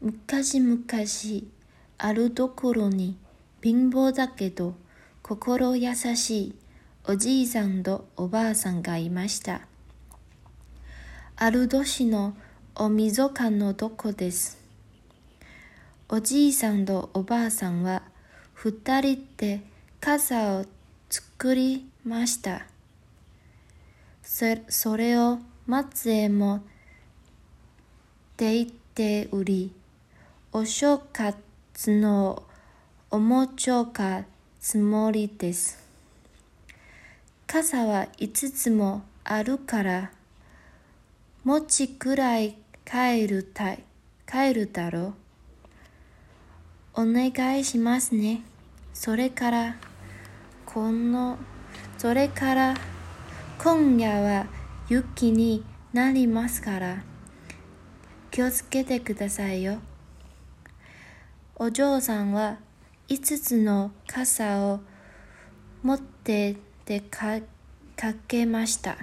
昔々あるところに貧乏だけど心優しいおじいさんとおばあさんがいました。ある年のおみぞかのとこです。おじいさんとおばあさんは二人で傘を作りました。それを松へもっていって売り、お正月のおもちょかつもりです。傘は五つもあるから、餅くらい帰るたい、帰るだろう。お願いしますね。それから、この、それから、今夜は雪になりますから、気をつけてくださいよ。お嬢さんは5つの傘を持って出かけました。